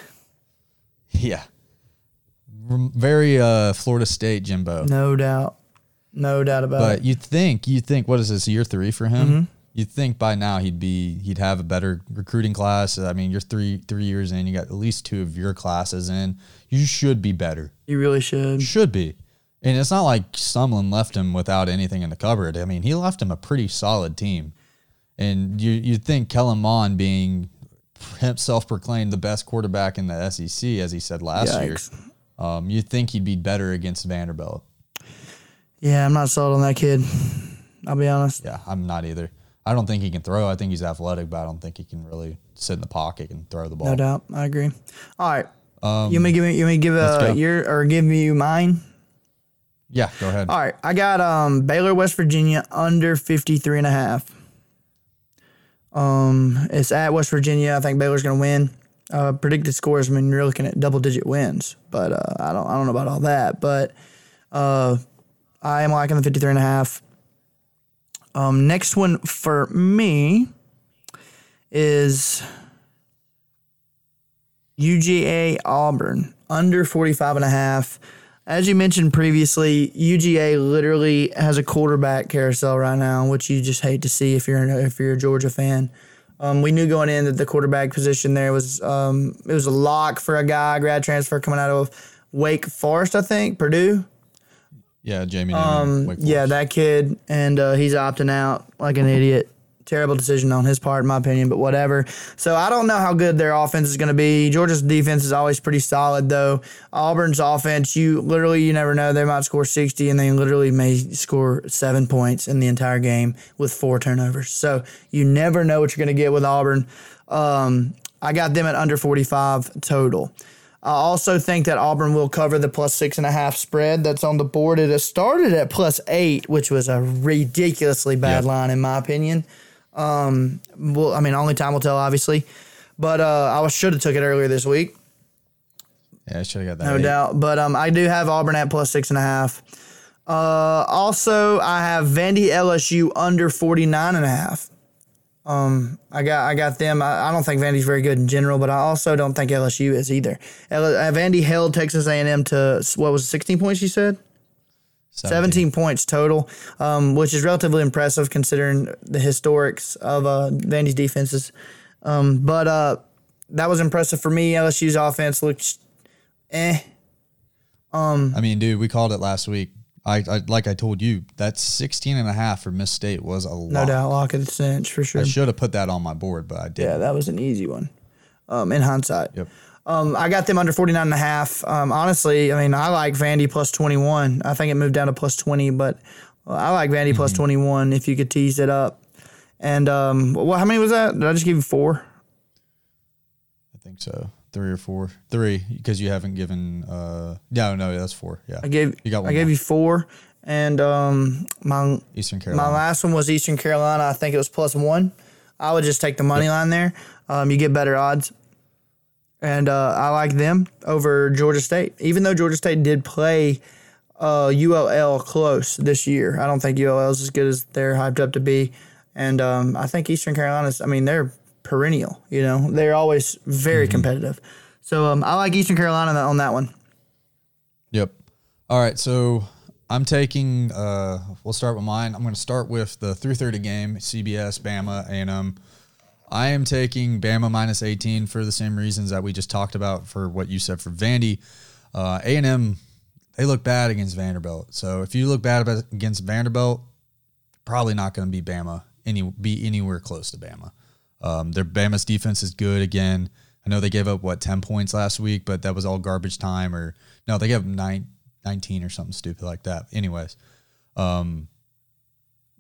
Yeah, very uh, Florida State Jimbo. No doubt, no doubt about But it. But you think you think what is this year three for him? Mm-hmm. You think by now he'd be he'd have a better recruiting class. I mean, you're three three years in. You got at least two of your classes in. You should be better. You really should. Should be. And it's not like Sumlin left him without anything in the cupboard. I mean, he left him a pretty solid team. And you you'd think Kellen Mond being self proclaimed the best quarterback in the SEC, as he said last Yikes. year, um, you'd think he'd be better against Vanderbilt. Yeah, I'm not sold on that kid. I'll be honest. Yeah, I'm not either. I don't think he can throw. I think he's athletic, but I don't think he can really sit in the pocket and throw the ball. No doubt. I agree. All right. you may give me you may give go. your or give me mine. Yeah, go ahead. All right. I got um Baylor West Virginia under 53 and a half. Um it's at West Virginia. I think Baylor's going to win. Uh predicted scores I mean you're looking at double digit wins, but uh I don't I don't know about all that, but uh I am liking the 53 and a half. Um next one for me is UGA Auburn under 45 and a half. As you mentioned previously, UGA literally has a quarterback carousel right now, which you just hate to see if you're if you're a Georgia fan. Um, we knew going in that the quarterback position there was um, it was a lock for a guy grad transfer coming out of Wake Forest, I think Purdue. Yeah, Jamie. Um, Yeah, that kid, and uh, he's opting out like an idiot. Terrible decision on his part, in my opinion, but whatever. So I don't know how good their offense is going to be. Georgia's defense is always pretty solid, though. Auburn's offense, you literally you never know. They might score sixty, and they literally may score seven points in the entire game with four turnovers. So you never know what you're going to get with Auburn. Um, I got them at under forty-five total. I also think that Auburn will cover the plus six and a half spread that's on the board. It has started at plus eight, which was a ridiculously bad Yep. line in my opinion. Um, well, I mean, only time will tell, obviously, but uh, I should have took it earlier this week, Yeah, I should have got that. no eight. doubt. But um, I do have Auburn at plus six and a half. Uh, also, I have Vandy LSU under 49 and a half. Um, I got I got them. I, I don't think Vandy's very good in general, but I also don't think LSU is either. L- uh, Vandy held Texas A&M to what was it, 16 points? You said 17 points total, um, which is relatively impressive considering the historics of uh, Vandy's defenses. Um, but uh, that was impressive for me. LSU's offense looked eh. Um, I mean, dude, we called it last week. I, I like I told you that 16 and a half for Miss State was a lot. No doubt, lock of the cinch for sure. I should have put that on my board, but I didn't. Yeah, that was an easy one. Um, in hindsight. Yep. Um, I got them under 49 and a half. Um, honestly, I mean, I like Vandy plus 21. I think it moved down to plus 20, but uh, I like Vandy plus 21 if you could tease it up. And um, well, how many was that? Did I just give you four? I think so. Three or four. Three, because you haven't given. uh No, no, that's four. Yeah. I gave You got one I gave more. you four. And um, my Eastern Carolina. my last one was Eastern Carolina. I think it was plus one. I would just take the money line there. Um, you get better odds. And uh, I like them over Georgia State. Even though Georgia State did play uh, ULL close this year, I don't think ULL is as good as they're hyped up to be. And um, I think Eastern Carolina's, I mean, they're perennial, you know, they're always very competitive. So um, I like Eastern Carolina on that one. Yep. All right, so I'm taking. uh We'll start with mine. I'm going to start with the 3:30 game, CBS, Bama, A&M. I am taking Bama minus 18 for the same reasons that we just talked about for what you said for Vandy. Uh, A&M, they look bad against Vanderbilt. So if you look bad against Vanderbilt, probably not going to be Bama any be anywhere close to Bama. Um, their Bama's defense is good again. I know they gave up what 10 points last week, but that was all garbage time or no, they gave up nine, 19 or something stupid like that. Anyways, um,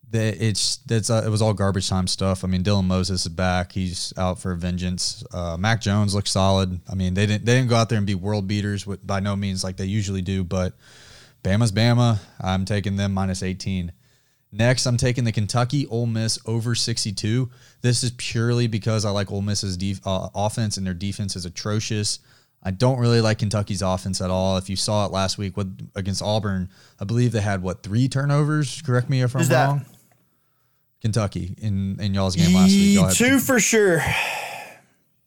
they, it's that's uh, it was all garbage time stuff. I mean, Dylan Moses is back; he's out for vengeance. Uh, Mac Jones looks solid. I mean, they didn't they didn't go out there and be world beaters with, by no means like they usually do, but Bama's Bama. I'm taking them minus 18. Next, I'm taking the Kentucky Ole Miss over 62. This is purely because I like Ole Miss's def- uh, offense and their defense is atrocious. I don't really like Kentucky's offense at all. If you saw it last week with, against Auburn, I believe they had what three turnovers. Correct me if I'm that? wrong. Kentucky in in y'all's game last week. Y'all had- Two for sure.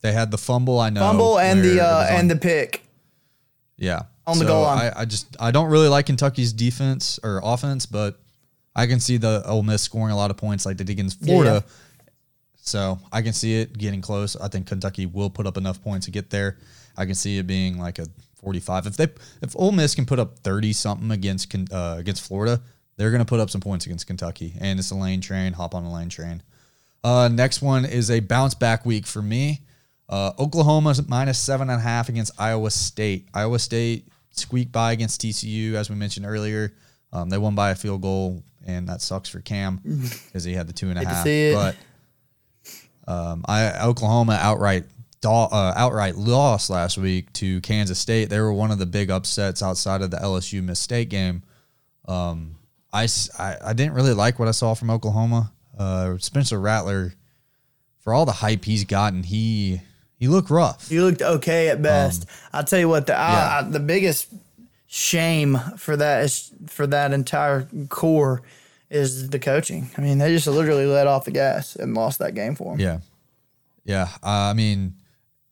they had the fumble. I know Fumble and the uh, and the pick. Yeah. On the goal line. I, I just I don't really like Kentucky's defense or offense, but I can see the Ole Miss scoring a lot of points like they did against Florida. So I can see it getting close. I think Kentucky will put up enough points to get there. I can see it being like a 45. If they if Ole Miss can put up 30 something against uh, against Florida, they're going to put up some points against Kentucky. And it's a lane train. Hop on a lane train. Uh, next one is a bounce back week for me. Uh, Oklahoma's minus seven and a half against Iowa State. Iowa State squeaked by against TCU, as we mentioned earlier. Um, they won by a field goal, and that sucks for Cam *laughs* because he had the two and a half. But um, I Oklahoma outright uh, outright lost last week to Kansas State. They were one of the big upsets outside of the LSU Miss State game. Um, I, I- I didn't really like what I saw from Oklahoma. Uh, Spencer Rattler, for all the hype he's gotten, he he looked rough. He looked okay at best. I'll tell you what the I, Um, yeah. I, the biggest shame for that is for that entire core is the coaching. I mean, they just literally let off the gas and lost that game for him. Yeah. Yeah. Uh, I mean,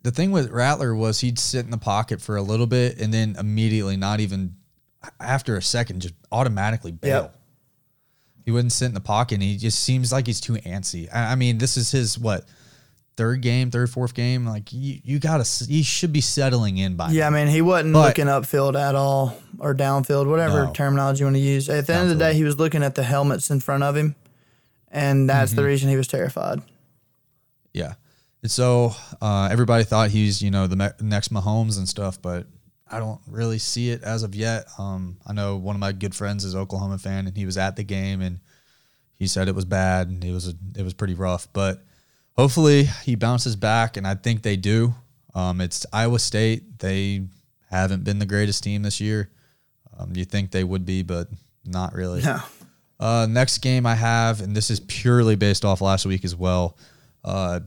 the thing with Rattler was he'd sit in the pocket for a little bit and then immediately, not even after a second, just automatically bail. Yep. He wouldn't sit in the pocket and he just seems like he's too antsy. I, I mean, this is his, what, third game, third, fourth game? Like, you, you got to, he should be settling in by Yeah, I mean, he wasn't But- looking upfield at all or downfield, whatever No. terminology you want to use. At the end of the day, he was looking at the helmets in front of him, and that's Mm-hmm. the reason he was terrified. Yeah. And so uh, everybody thought he's, you know, the me- next Mahomes and stuff, but I don't really see it as of yet. Um, I know one of my good friends is Oklahoma fan, and he was at the game, and he said it was bad, and it was a, it was pretty rough. But hopefully he bounces back, and I think they do. Um, it's Iowa State; they haven't been the greatest team this year. Um, you think they would be, but not really. No. Uh, next game I have, and this is purely based off last week as well. Uh,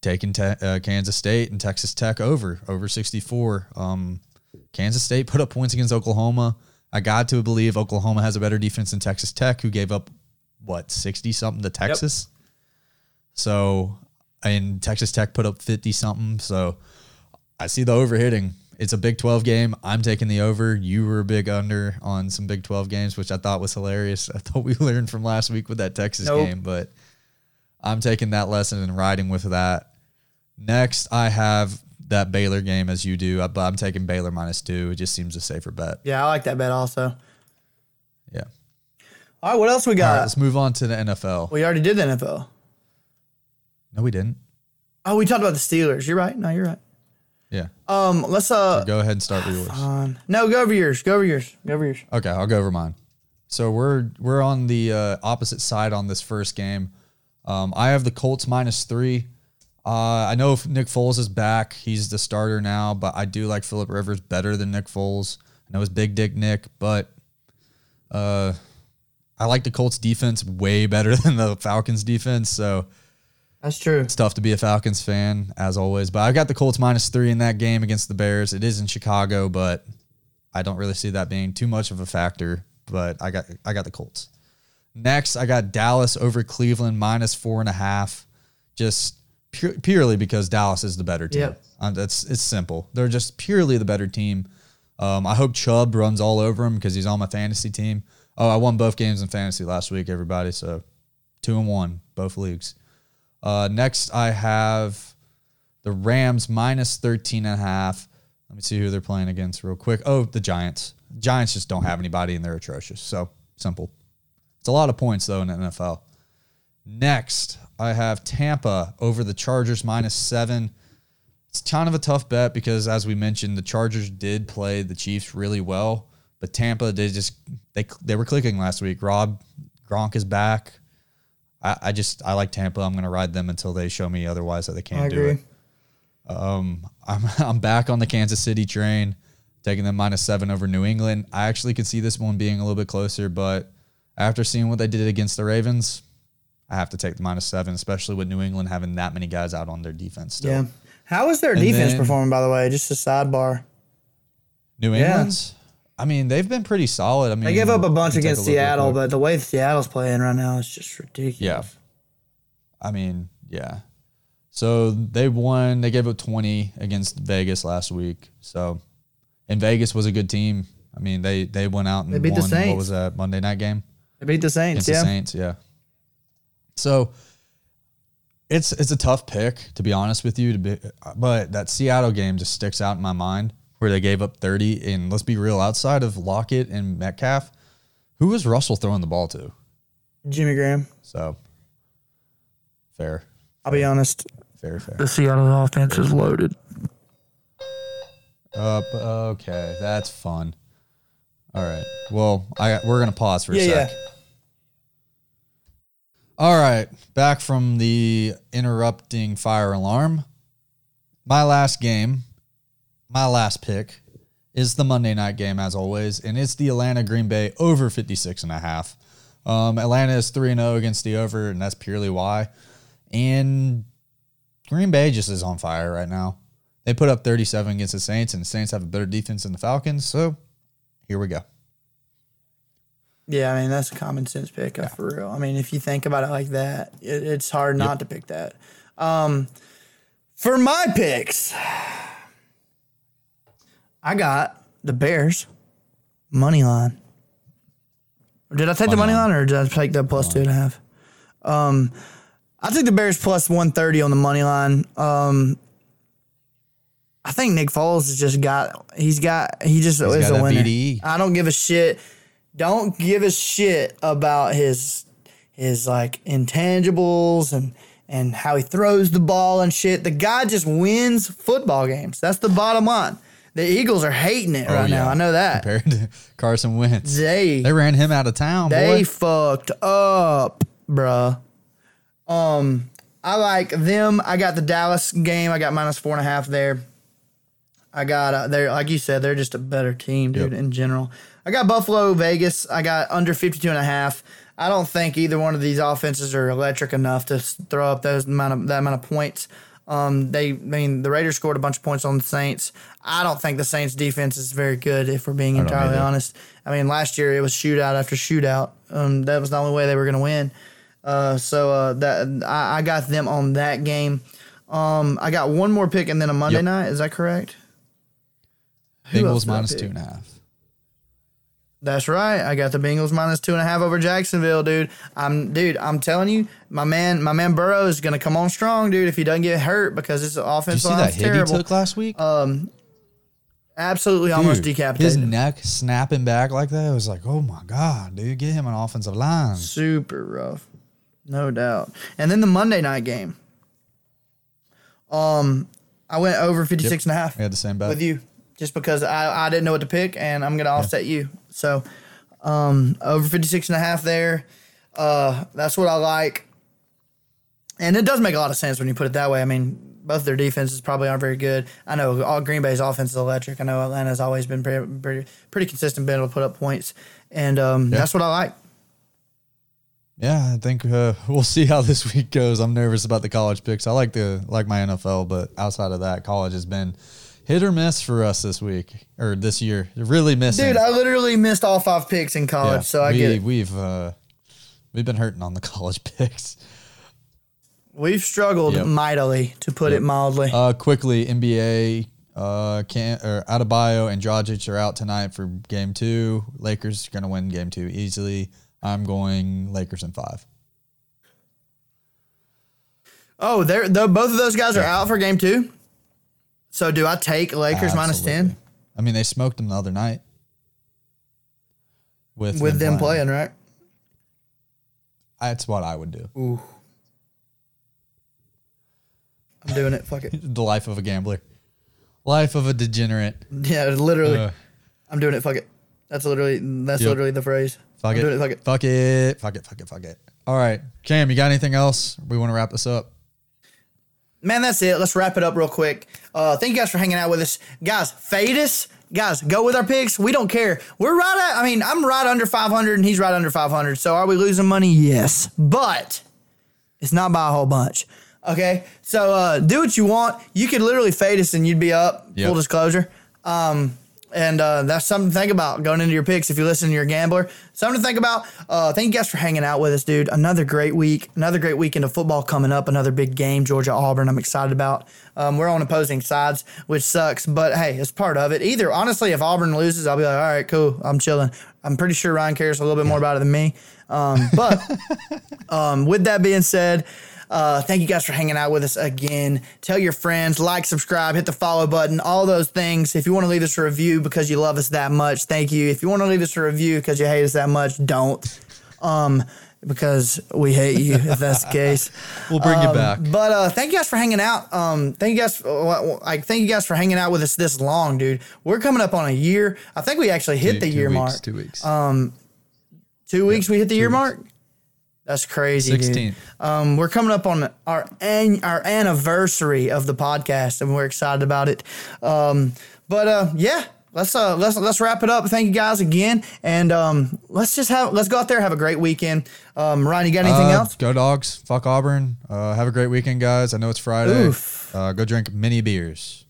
taking te- uh, Kansas State and Texas Tech over over 64. Um, Kansas State put up points against Oklahoma. I got to believe Oklahoma has a better defense than Texas Tech, who gave up what 60 something to Texas. So, and Texas Tech put up 50 something. So, I see the over hitting. It's a Big 12 game. I'm taking the over. You were a big under on some Big 12 games, which I thought was hilarious. *laughs* I thought we learned from last week with that Texas Nope. game, but I'm taking that lesson and riding with that. Next, I have that Baylor game as you do, uh, but I'm taking Baylor minus two. It just seems a safer bet. Yeah, I like that bet also. Yeah. All right, what else we got? right, let's move on to the NFL. we already did the NFL. No, we didn't. Oh, we talked about the Steelers. You're right. No, you're right. Yeah. Um, let's uh, Go ahead and start with yours. no, go over yours. Go over yours. Go over yours. Okay, I'll go over mine. So we're we're on the uh, opposite side on this first game. Um, I have the Colts minus three. Uh, I know if Nick Foles is back, he's the starter now, but I do like Philip Rivers better than Nick Foles. I know it's Big Dick Nick, but uh, I like the Colts defense way better *laughs* than the Falcons defense. So That's true. it's tough to be a Falcons fan as always. But I've got the Colts minus three in that game against the Bears. It is in Chicago, but I don't really see that being too much of a factor. But I got I got the Colts. Next, I got Dallas over Cleveland minus four and a half, just pu- purely because Dallas is the better team. Yep. Um, that's it's simple. They're just purely the better team. Um, I hope Chubb runs all over him because he's on my fantasy team. Oh, I won both games in fantasy last week, everybody. So two and one, both leagues. Uh, next, I have the Rams minus 13 and a half. Let me see who they're playing against real quick. Oh, the Giants. Giants just don't have anybody and they're atrocious. So simple. It's a lot of points, though, in the NFL. Next, I have Tampa over the Chargers minus seven. It's kind of a tough bet because, as we mentioned, the Chargers did play the Chiefs really well, but Tampa they just they they were clicking last week. Rob Gronk is back. I, I just I like Tampa. I'm going to ride them until they show me otherwise that they can't do it. agree. I'm *laughs* I'm back on the Kansas City train, taking them minus seven over New England. I actually could see this one being a little bit closer, but after seeing what they did against the Ravens, I have to take the minus seven, especially with New England having that many guys out on their defense still. Yeah. How is their And defense performing, by the way? Just a sidebar. New Yeah. I mean, they've been pretty solid. I mean, They gave up a bunch against Seattle, but the way Seattle's playing right now is just ridiculous. Yeah. I mean, yeah. So they won. They gave up 20 against Vegas last week. So, and Vegas was a good team. I mean, they they went out and They beat the won. Saints. What was that Monday night game They beat the Saints. against Yeah. the Saints? Yeah. So it's it's a tough pick to be honest with you. To be, but that Seattle game just sticks out in my mind where they gave up 30. And let's be real, outside of Lockett and Metcalf, who was Russell throwing the ball to? Jimmy Graham. So fair, I'll be honest. fair, fair. The Seattle offense is loaded. Up. Okay, that's fun. All right. Well, I we're gonna pause for a Yeah, sec. yeah. All right, back from the interrupting fire alarm. My last game, my last pick is the Monday night game as always, and it's the Atlanta Green Bay over 56 and a half. Um, Atlanta is 3 0 against the over, and that's purely why. And Green Bay just is on fire right now. They put up 37 against the Saints, and the Saints have a better defense than the Falcons, so here we go. Yeah, I mean that's a common sense pick uh, for real. I mean, if you think about it like that, it, it's hard not to pick that. Um, for my picks, I got the Bears money line. Did I take the Money line. or did I take the plus two and a half? Um, I took the Bears plus one thirty on the money line. Um, I think Nick Foles has just got he's got he just is got a winner. BDE. I don't give a shit. Don't give a shit about his his like intangibles and and how he throws the ball and shit. The guy just wins football games. That's the bottom line. The Eagles are hating it right now. Oh. I know that. Compared to *laughs* Carson Wentz, They they ran him out of town. they boy. fucked up, bruh. Um, I like them. I got the Dallas game. I got minus four and a half there. I got uh, they're like you said, they're just a better team, dude, Yep. in general. I got Buffalo, Vegas. I got under 52 and a half. I don't think either one of these offenses are electric enough to throw up those amount of that amount of points. Um, they, I mean, the Raiders scored a bunch of points on the Saints. I don't think the Saints defense is very good, if we're being entirely honest. I mean, last year it was shootout after shootout. Um, that was the only way they were going to win. Uh, so uh, that I, I got them on that game. Um, I got one more pick and then a Monday Yep. night. Is that correct? Who Bengals minus two and a half. That's right. I got the Bengals minus two and a half over Jacksonville, dude. I'm, dude. I'm telling you, my man, my man Burrow is gonna come on strong, dude. If he doesn't get hurt, because his Did you offense see that hit he terrible. took last week? Um Absolutely, almost decapitated. His neck snapping back like that. It was like, oh my god, dude, get him an offensive line. Super rough, no doubt. And then the Monday night game. Um, I went over 56 and a half We had the same bet. with you, just because I, I didn't know what to pick, and I'm gonna offset you. So, um, over 56 and a half there. Uh, that's what I like. And it does make a lot of sense when you put it that way. I mean, both their defenses probably aren't very good. I know all Green Bay's offense is electric. I know Atlanta's always been pretty pretty, pretty consistent, been able to put up points, and um, that's what I like. Yeah, I think uh, *laughs* we'll see how this week goes. I'm nervous about the college picks. I like the like my NFL, but outside of that, college has been hit or miss for us this week or this year. Really missing. Dude, I literally missed all five picks in college, Yeah, so I we, get it. We've uh, we've been hurting on the *laughs* college picks. We've struggled Yep. mightily, to put it mildly. Uh, quickly, NBA. Uh, can or Adebayo and Dragic are out tonight for game two. Lakers are gonna win game two easily. I'm going Lakers in five. oh, they're, though both of those guys are out for game two. So do I take Lakers Absolutely. ten I mean, they smoked them the other night with with them playing, right? That's what I would do. Ooh. I'm doing it. Fuck it. *laughs* The life of a gambler, life of a degenerate. Yeah, literally. Uh, I'm doing it. Fuck it. That's literally that's Yep. literally the phrase. fuck it. doing it. Fuck it. Fuck it. Fuck it. Fuck it. Fuck it. All right, Cam, you got anything else? We want to wrap this up. Man, that's it. Let's wrap it up real quick. Uh, thank you guys for hanging out with us. Guys, fade us. Guys, go with our picks. We don't care. We're right at, I mean, I'm right under 500 and he's right under 500. So are we losing money? Yes. But it's not by a whole bunch. Okay? So uh, do what you want. You could literally fade us and you'd be up. Yep. Full disclosure. Um, and uh, that's something to think about going into your picks if you listen to your gambler. Something to think about. Uh, thank you guys for hanging out with us, dude. Another great week. Another great weekend of football coming up. Another big game, Georgia Auburn. I'm excited about. Um, we're on opposing sides, which sucks, but hey, it's part of it. Either honestly, if Auburn loses, I'll be like, all right, cool. I'm chilling. I'm pretty sure Ryan cares a little bit more about it than me. Um, but *laughs* um, with that being said, uh, thank you guys for hanging out with us again. Tell your friends, like, subscribe, hit the follow button, all those things. If you want to leave us a review because you love us that much, thank you. If you want to leave us a review because you hate us that much, don't. Um, because we hate you, if that's the case. *laughs* We'll bring you Um, back. But uh, thank you guys for hanging out. Um, thank you guys. uh, Like, thank you guys for hanging out with us this long, dude. We're coming up on a year. I think we actually hit the Two year weeks, mark. Two weeks. Um, Two weeks we hit the year weeks. mark. That's crazy, dude. 16th. Um, we're coming up on our an- our anniversary of the podcast, and we're excited about it. Um, but uh, yeah, let's uh, let's let's wrap it up. Thank you guys again, and um, let's just have let's go out there have a great weekend. Um, Ryan, you got anything Uh, else? Go dogs. Fuck Auburn. Uh, have a great weekend, guys. I know it's Friday. Uh, go drink many beers.